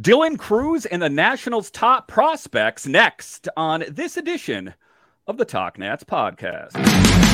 Dylan Crews and the Nationals' top prospects next on this edition of the Talk Nats podcast.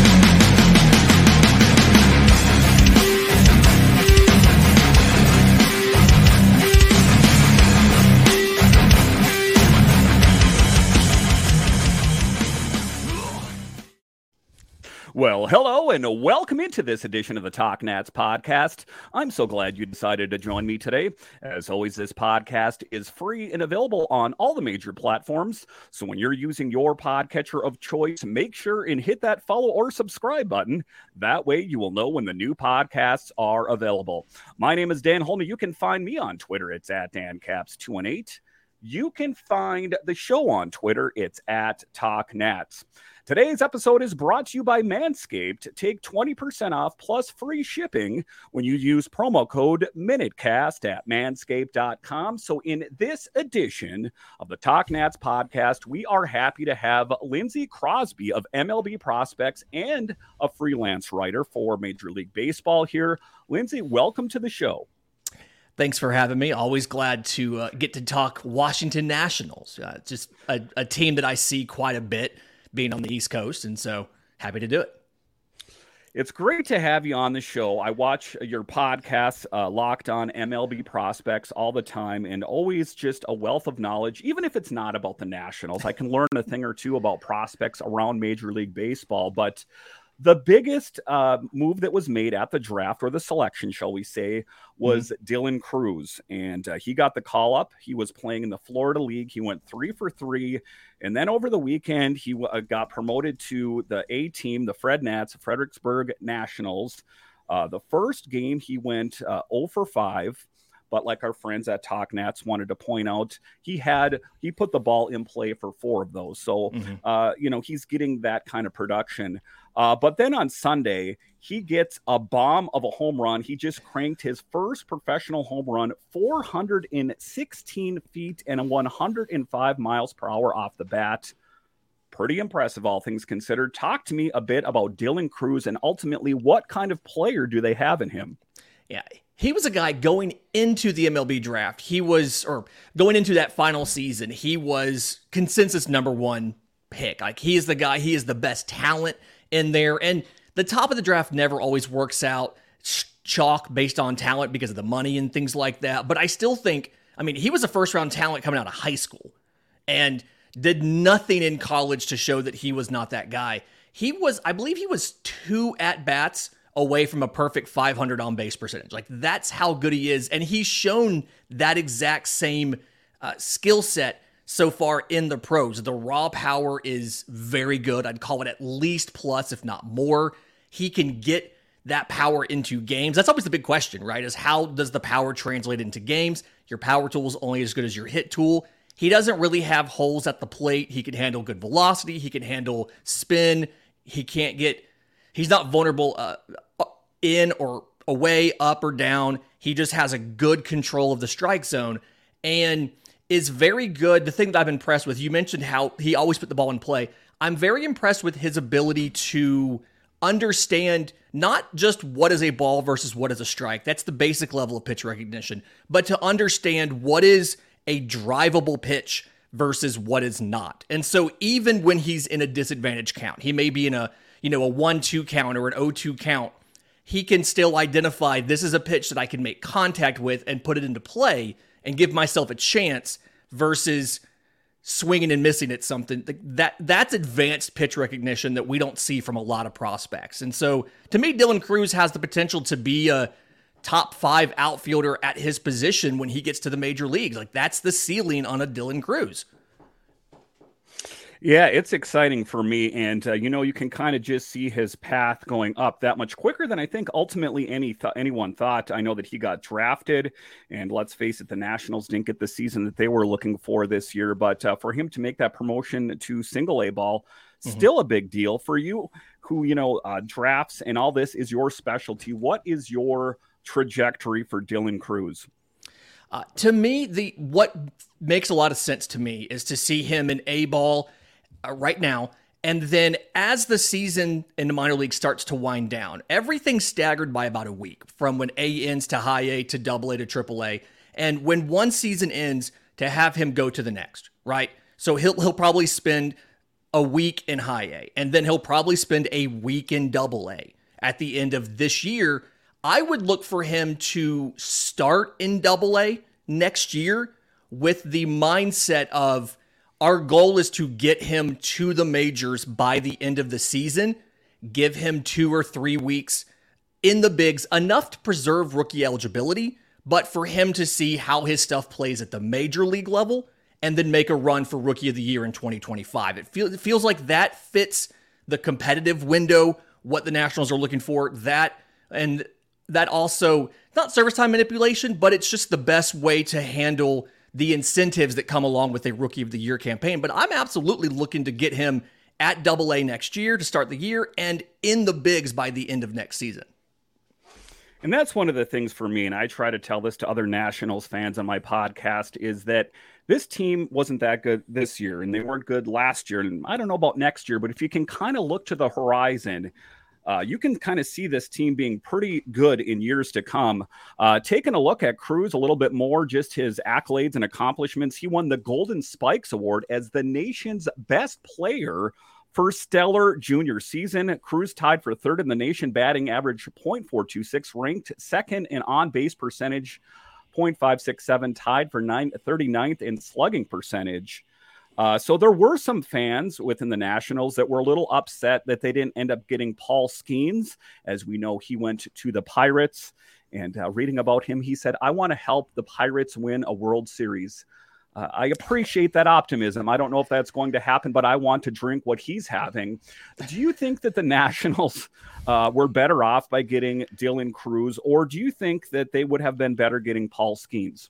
Well, hello and welcome into this edition of the Talk Nats podcast. I'm so glad you decided to join me today. As always, this podcast is free and available on all the major platforms. So when you're using your podcatcher of choice, make sure and hit that follow or subscribe button. That way you will know when the new podcasts are available. My name is Dan Holme. You can find me on Twitter. It's at DanCaps218. You can find the show on Twitter. It's at Talk Nats. Today's episode is brought to you by Manscaped. Take 20% off plus free shipping when you use promo code MinuteCast at manscaped.com. So, in this edition of the Talk Nats podcast, we are happy to have Lindsay Crosby of MLB Prospects and a freelance writer for Major League Baseball here. Lindsey, welcome to the show. Thanks for having me. Always glad to uh, get to talk Washington Nationals. Uh, just a, a team that I see quite a bit being on the East Coast. And so happy to do it. It's great to have you on the show. I watch your podcast, uh, Locked On MLB Prospects, all the time, and always just a wealth of knowledge. Even if it's not about the Nationals, I can learn a thing or two about prospects around Major League Baseball. But the biggest uh, move that was made at the draft or the selection, shall we say, was mm-hmm. Dylan Crews. And uh, he got the call up. He was playing in the Florida League. He went three for three. And then over the weekend, he uh, got promoted to the A team, the Fred Nats, Fredericksburg Nationals. Uh, the first game, he went 0 uh, for 5. But like our friends at Talk Nats wanted to point out, he had he put the ball in play for four of those. So mm-hmm. uh, you know he's getting that kind of production. Uh, but then on Sunday, he gets a bomb of a home run. He just cranked his first professional home run, 416 feet and 105 miles per hour off the bat. Pretty impressive, all things considered. Talk to me a bit about Dylan Crews and ultimately what kind of player do they have in him? Yeah, he was a guy going into the MLB draft. He was, or going into that final season, he was consensus number one pick. Like he is the guy, he is the best talent in there. And the top of the draft never always works out chalk based on talent because of the money and things like that. But I still think, I mean, he was a first round talent coming out of high school and did nothing in college to show that he was not that guy. He was, I believe he was two at bats away from a perfect 500 on base percentage. Like that's how good he is. And he's shown that exact same uh, skill set so far in the pros. The raw power is very good. I'd call it at least plus, if not more. He can get that power into games. That's always the big question, right? Is how does the power translate into games? Your power tool is only as good as your hit tool. He doesn't really have holes at the plate. He can handle good velocity. He can handle spin. He can't get He's not vulnerable uh, in or away, up or down. He just has a good control of the strike zone and is very good. The thing that I'm impressed with, you mentioned how he always put the ball in play. I'm very impressed with his ability to understand not just what is a ball versus what is a strike. That's the basic level of pitch recognition, but to understand what is a drivable pitch versus what is not. And so even when he's in a disadvantage count, he may be in a you know, a 1 2 count or an 0 2 count, he can still identify this is a pitch that I can make contact with and put it into play and give myself a chance versus swinging and missing at something that that's advanced pitch recognition that we don't see from a lot of prospects. And so to me Dylan Crews has the potential to be a top 5 outfielder at his position when he gets to the major leagues. Like that's the ceiling on a Dylan Crews. Yeah, it's exciting for me. And, uh, you know, you can kind of just see his path going up that much quicker than I think ultimately any th- anyone thought. I know that he got drafted, and let's face it, the Nationals didn't get the season that they were looking for this year. But uh, for him to make that promotion to single A ball, mm-hmm. still a big deal for you who, you know, uh, drafts and all this is your specialty. What is your trajectory for Dylan Crews? Uh, to me, the what makes a lot of sense to me is to see him in A ball uh, right now. And then as the season in the minor league starts to wind down, everything's staggered by about a week from when A ends to high A to double A to triple A. And when one season ends, to have him go to the next, right? So he'll he'll probably spend a week in high A, and then he'll probably spend a week in double A at the end of this year. I would look for him to start in double A next year with the mindset of our goal is to get him to the majors by the end of the season, give him two or three weeks in the bigs, enough to preserve rookie eligibility, but for him to see how his stuff plays at the major league level and then make a run for rookie of the year in 2025. It, feel, it feels like that fits the competitive window, what the Nationals are looking for. That and that also not service time manipulation, but it's just the best way to handle the incentives that come along with a rookie of the year campaign. But I'm absolutely looking to get him at double A next year to start the year and in the bigs by the end of next season. And that's one of the things for me, and I try to tell this to other Nationals fans on my podcast, is that this team wasn't that good this year, and they weren't good last year. And I don't know about next year, but if you can kind of look to the horizon, uh, you can kind of see this team being pretty good in years to come. Uh, taking a look at Crews a little bit more, just his accolades and accomplishments, he won the Golden Spikes Award as the nation's best player for stellar junior season. Crews tied for third in the nation, batting average .426, ranked second in on base percentage, .567, tied for nine, 39th in slugging percentage. Uh, so there were some fans within the Nationals that were a little upset that they didn't end up getting Paul Skenes. As we know, he went to the Pirates. And uh, reading about him, he said, I want to help the Pirates win a World Series. Uh, I appreciate that optimism. I don't know if that's going to happen, but I want to drink what he's having. Do you think that the Nationals uh, were better off by getting Dylan Crews, or do you think that they would have been better getting Paul Skenes?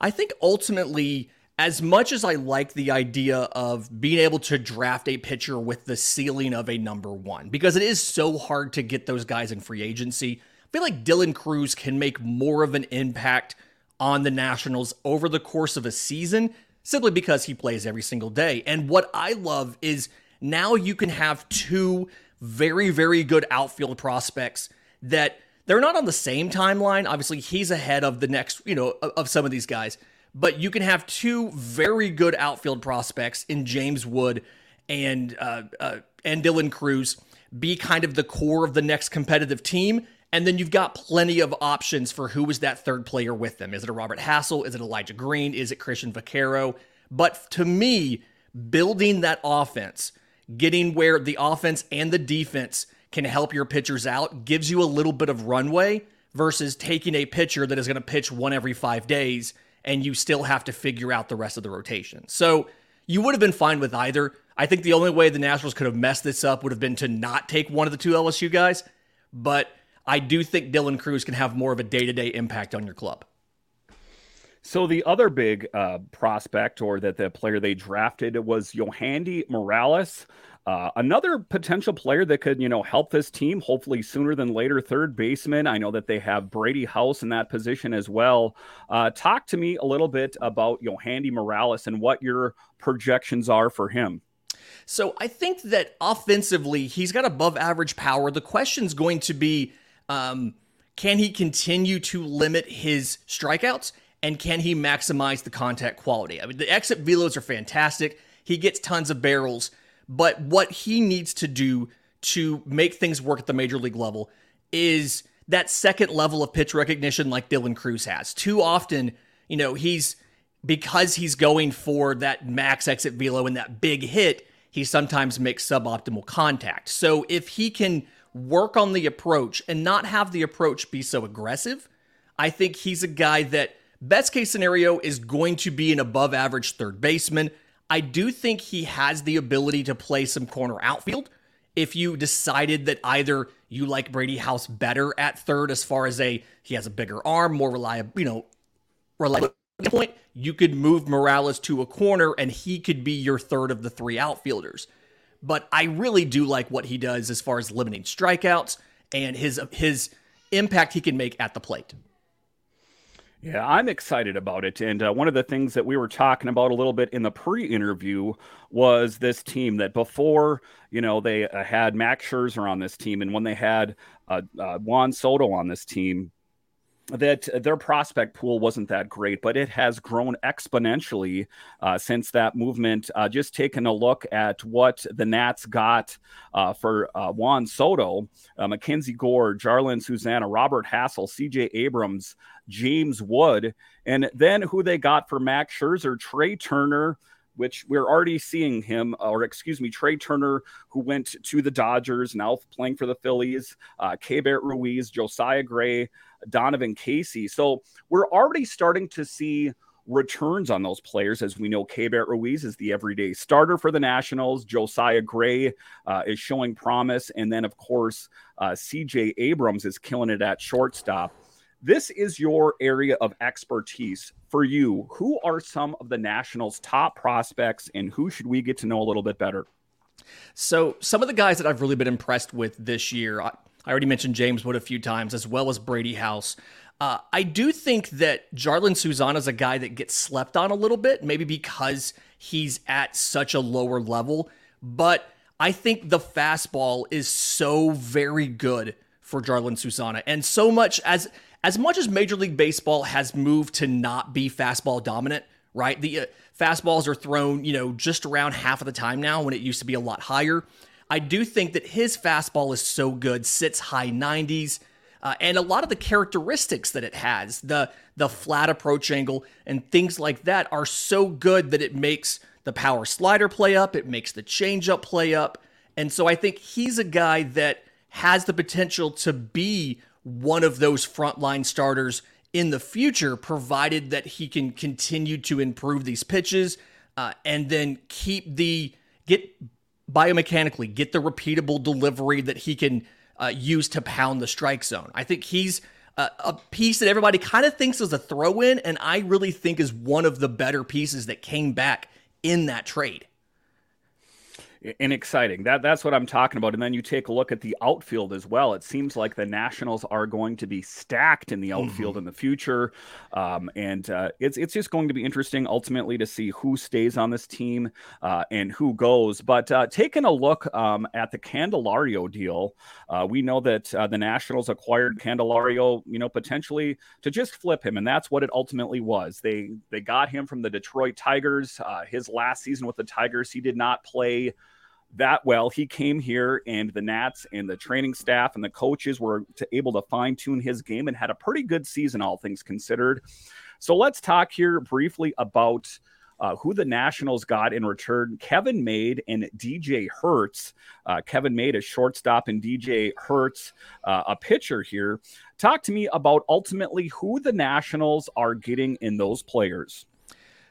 I think ultimately, as much as I like the idea of being able to draft a pitcher with the ceiling of a number one, because it is so hard to get those guys in free agency, I feel like Dylan Crews can make more of an impact – on the Nationals over the course of a season simply because he plays every single day. And what I love is now you can have two very, very good outfield prospects that they're not on the same timeline. Obviously, he's ahead of the next, you know, of some of these guys. But you can have two very good outfield prospects in James Wood and uh, uh, and Dylan Crews be kind of the core of the next competitive team and then you've got plenty of options for who is that third player with them. Is it a Robert Hassell? Is it Elijah Green? Is it Cristhian Vaquero? But to me, building that offense, getting where the offense and the defense can help your pitchers out gives you a little bit of runway versus taking a pitcher that is going to pitch one every five days and you still have to figure out the rest of the rotation. So you would have been fine with either. I think the only way the Nationals could have messed this up would have been to not take one of the two LSU guys. But I do think Dylan Crews can have more of a day to day impact on your club. So the other big uh, prospect, or that the player they drafted, was Yohandy Morales. Uh, another potential player that could, you know, help this team, hopefully sooner than later. Third baseman. I know that they have Brady House in that position as well. Uh, talk to me a little bit about Yohandy Morales and what your projections are for him. So I think that offensively, he's got above average power. The question's going to be um, can he continue to limit his strikeouts? And can he maximize the contact quality? I mean, the exit velos are fantastic. He gets tons of barrels. But what he needs to do to make things work at the major league level is that second level of pitch recognition like Dylan Crews has. Too often, you know, he's because he's going for that max exit velo and that big hit, he sometimes makes suboptimal contact. So if he can work on the approach and not have the approach be so aggressive, I think he's a guy that, best case scenario, is going to be an above average third baseman. I do think he has the ability to play some corner outfield. If you decided that either you like Brady House better at third, as far as a he has a bigger arm, more reliable, you know, reliable point, you could move Morales to a corner and he could be your third of the three outfielders but I really do like what he does as far as limiting strikeouts and his his impact he can make at the plate. Yeah, I'm excited about it. And uh, one of the things that we were talking about a little bit in the pre-interview was this team that before, you know, they uh, had Max Scherzer on this team, and when they had uh, uh Juan Soto on this team, that their prospect pool wasn't that great, but it has grown exponentially uh, since that movement. Uh, just taking a look at what the Nats got uh, for uh, Juan Soto, uh, Mackenzie Gore, Jarlin Susana, Robert Hassell, CJ Abrams, James Wood, and then who they got for Max Scherzer, Trea Turner, which we're already seeing him, or excuse me, Trea Turner, who went to the Dodgers, now playing for the Phillies, uh, Keibert Ruiz, Josiah Gray, Donovan Casey. So we're already starting to see returns on those players. As we know, Keibert Ruiz is the everyday starter for the Nationals. Josiah Gray uh, is showing promise. And then, of course, uh, CJ Abrams is killing it at shortstop. This is your area of expertise for you. Who are some of the Nationals' top prospects, and who should we get to know a little bit better? So, some of the guys that I've really been impressed with this year, I, already mentioned James Wood a few times, as well as Brady House. Uh, I do think that Jarlin Susana is a guy that gets slept on a little bit, maybe because he's at such a lower level. But I think the fastball is so very good for Jarlin Susana, and so much as as much as Major League Baseball has moved to not be fastball dominant, right? The uh, fastballs are thrown, you know, just around half of the time now when it used to be a lot higher. I do think that his fastball is so good, sits high 90s, uh, and a lot of the characteristics that it has, the the flat approach angle and things like that, are so good that it makes the power slider play up, it makes the changeup play up, and so I think he's a guy that has the potential to be one of those frontline starters in the future, provided that he can continue to improve these pitches uh, and then keep the get biomechanically get the repeatable delivery that he can uh, use to pound the strike zone. I think he's uh, a piece that everybody kind of thinks is a throw in, and I really think is one of the better pieces that came back in that trade and exciting. That that's what I'm talking about. And then you take a look at the outfield as well. It seems like the Nationals are going to be stacked in the outfield mm-hmm. in the future, um, and uh, it's it's just going to be interesting ultimately to see who stays on this team uh, and who goes. But uh, taking a look um, at the Candelario deal, uh, we know that uh, the Nationals acquired Candelario, you know, potentially to just flip him, and that's what it ultimately was. They they got him from the Detroit Tigers. Uh, his last season with the Tigers, he did not play that well. He came here, and the Nats and the training staff and the coaches were to, able to fine tune his game and had a pretty good season, all things considered. So let's talk here briefly about. Uh, who the Nationals got in return Kevin Made and DJ Herz. Uh, Kevin Made a shortstop and DJ Herz uh, a pitcher here. Talk to me about ultimately who the Nationals are getting in those players.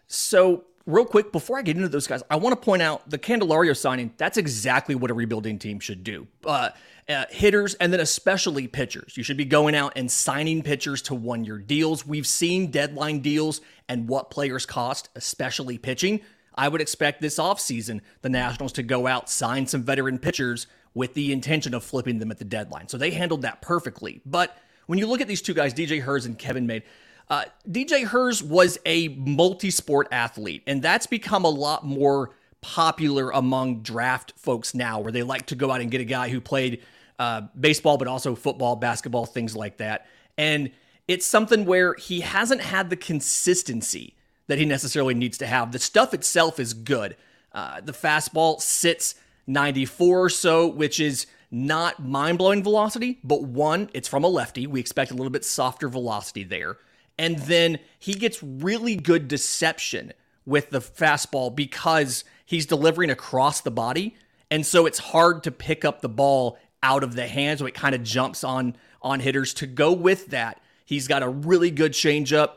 So real quick, before I get into those guys, I want to point out the Candelario signing. That's exactly what a rebuilding team should do. Uh, uh, hitters and then especially pitchers. You should be going out and signing pitchers to one year deals. We've seen deadline deals and what players cost, especially pitching. I would expect this offseason the Nationals to go out, sign some veteran pitchers with the intention of flipping them at the deadline. So they handled that perfectly. But when you look at these two guys, DJ Herz and Kevin Made, uh, DJ Herz was a multi sport athlete, and that's become a lot more popular among draft folks now, where they like to go out and get a guy who played uh, baseball, but also football, basketball, things like that. And it's something where he hasn't had the consistency that he necessarily needs to have. The stuff itself is good. Uh, the fastball sits 94 or so, which is not mind blowing velocity, but one, it's from a lefty. We expect a little bit softer velocity there. And then he gets really good deception with the fastball because he's delivering across the body. And so it's hard to pick up the ball out of the hands. So it kind of jumps on on hitters. To go with that, he's got a really good changeup.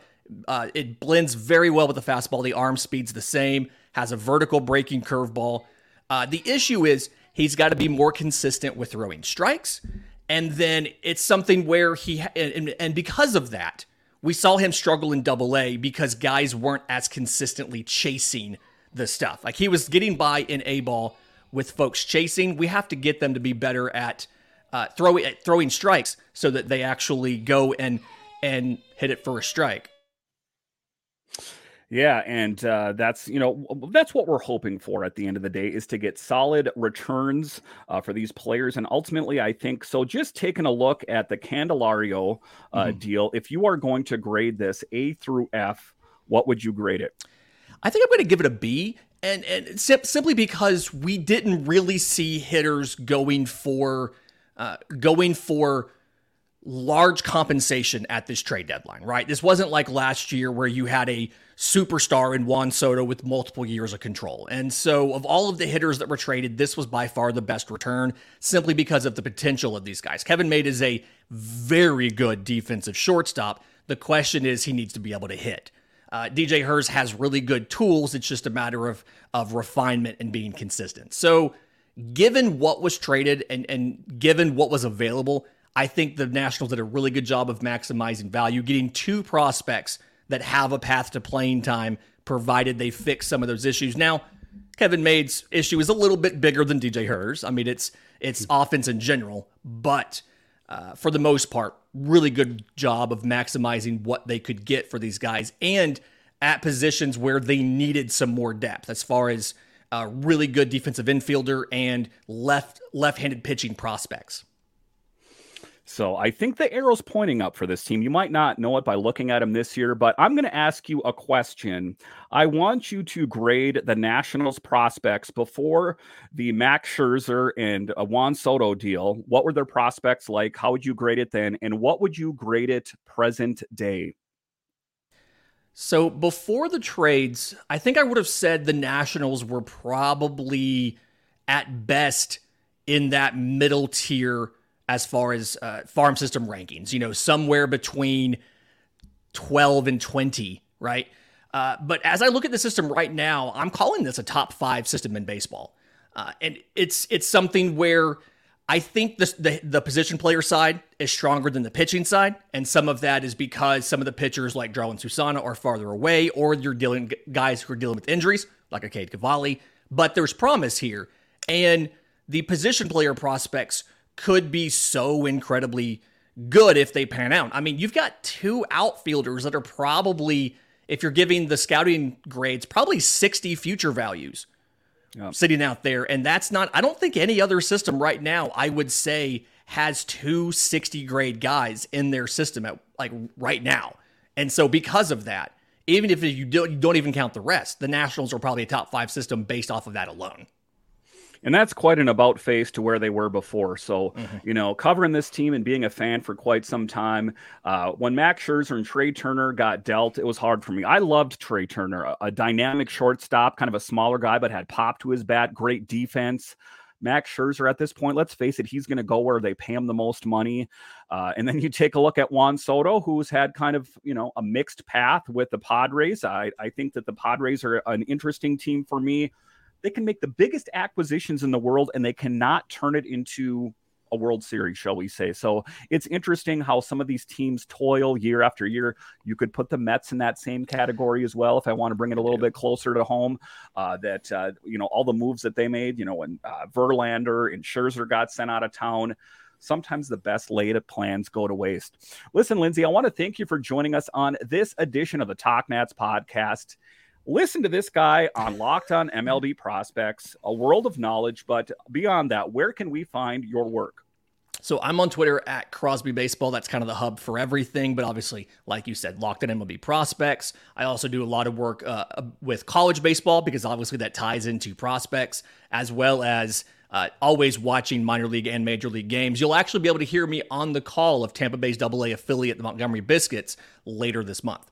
Uh, it blends very well with the fastball. The arm speed's the same. Has a vertical breaking curveball. Uh, the issue is he's got to be more consistent with throwing strikes, and then it's something where he and, and because of that, we saw him struggle in double A because guys weren't as consistently chasing the stuff. Like he was getting by in A ball with folks chasing. We have to get them to be better at uh, throwing at throwing strikes so that they actually go and and hit it for a strike. Yeah, and uh, that's you know that's what we're hoping for at the end of the day is to get solid returns uh, for these players, and ultimately, I think so. Just taking a look at the Candelario uh, mm-hmm. deal, if you are going to grade this A through F, what would you grade it? I think I'm going to give it a B, and and sim- simply because we didn't really see hitters going for uh, going for large compensation at this trade deadline, right? This wasn't like last year where you had a superstar in Juan Soto with multiple years of control. And so, of all of the hitters that were traded, this was by far the best return simply because of the potential of these guys. Kevin Made is a very good defensive shortstop. The question is, he needs to be able to hit. Uh, DJ Herz has really good tools. It's just a matter of of refinement and being consistent. So, given what was traded and and given what was available, I think the Nationals did a really good job of maximizing value, getting two prospects that have a path to playing time, provided they fix some of those issues. Now, Kevin Made's issue is a little bit bigger than DJ Herz. I mean, it's it's offense in general, but uh, for the most part, really good job of maximizing what they could get for these guys and at positions where they needed some more depth as far as uh, really good defensive infielder and left left-handed pitching prospects. So I think the arrow's pointing up for this team. You might not know it by looking at them this year, but I'm going to ask you a question. I want you to grade the Nationals prospects before the Max Scherzer and a Juan Soto deal. What were their prospects like? How would you grade it then? And what would you grade it present day? So before the trades, I think I would have said the Nationals were probably at best in that middle tier as far as uh, farm system rankings, you know, somewhere between 12 and 20, right? Uh, but as I look at the system right now, I'm calling this a top five system in baseball. Uh, and it's it's something where I think the, the, the position player side is stronger than the pitching side, and some of that is because some of the pitchers like Jarlin Susana are farther away, or you're dealing guys who are dealing with injuries like Cade Cavalli. But there's promise here, and the position player prospects could be so incredibly good if they pan out. I mean, you've got two outfielders that are probably, if you're giving the scouting grades, probably 60 future values yep. sitting out there. And that's not, I don't think any other system right now, I would say, has two 60 grade guys in their system at like right now. And so because of that, even if you don't, you don't even count the rest, the Nationals are probably a top five system based off of that alone and that's quite an about face to where they were before. So, mm-hmm. you know, covering this team and being a fan for quite some time. Uh, when Max Scherzer and Trea Turner got dealt, it was hard for me. I loved Trea Turner, a, a dynamic shortstop, kind of a smaller guy, but had pop to his bat, great defense. Max Scherzer at this point, let's face it, he's going to go where they pay him the most money. Uh, and then you take a look at Juan Soto, who's had kind of, you know, a mixed path with the Padres. I, I think that the Padres are an interesting team for me they can make the biggest acquisitions in the world and they cannot turn it into a World Series, shall we say. So it's interesting how some of these teams toil year after year. You could put the Mets in that same category as well, if I want to bring it a little bit closer to home. Uh, that, uh, you know, all the moves that they made, you know, when uh, Verlander and Scherzer got sent out of town. Sometimes the best laid plans go to waste. Listen, Lindsay, I want to thank you for joining us on this edition of the Talk Nats podcast. Listen to this guy on Locked On MLB Prospects, a world of knowledge. But beyond that, where can we find your work? So I'm on Twitter at Crosby Baseball. That's kind of the hub for everything. But obviously, like you said, locked on MLB prospects. I also do a lot of work uh, with college baseball because obviously that ties into prospects as well as uh, always watching minor league and major league games. You'll actually be able to hear me on the call of Tampa Bay's AA affiliate, the Montgomery Biscuits, later this month.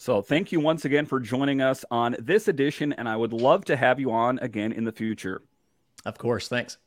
So thank you once again for joining us on this edition, and I would love to have you on again in the future. Of course. Thanks.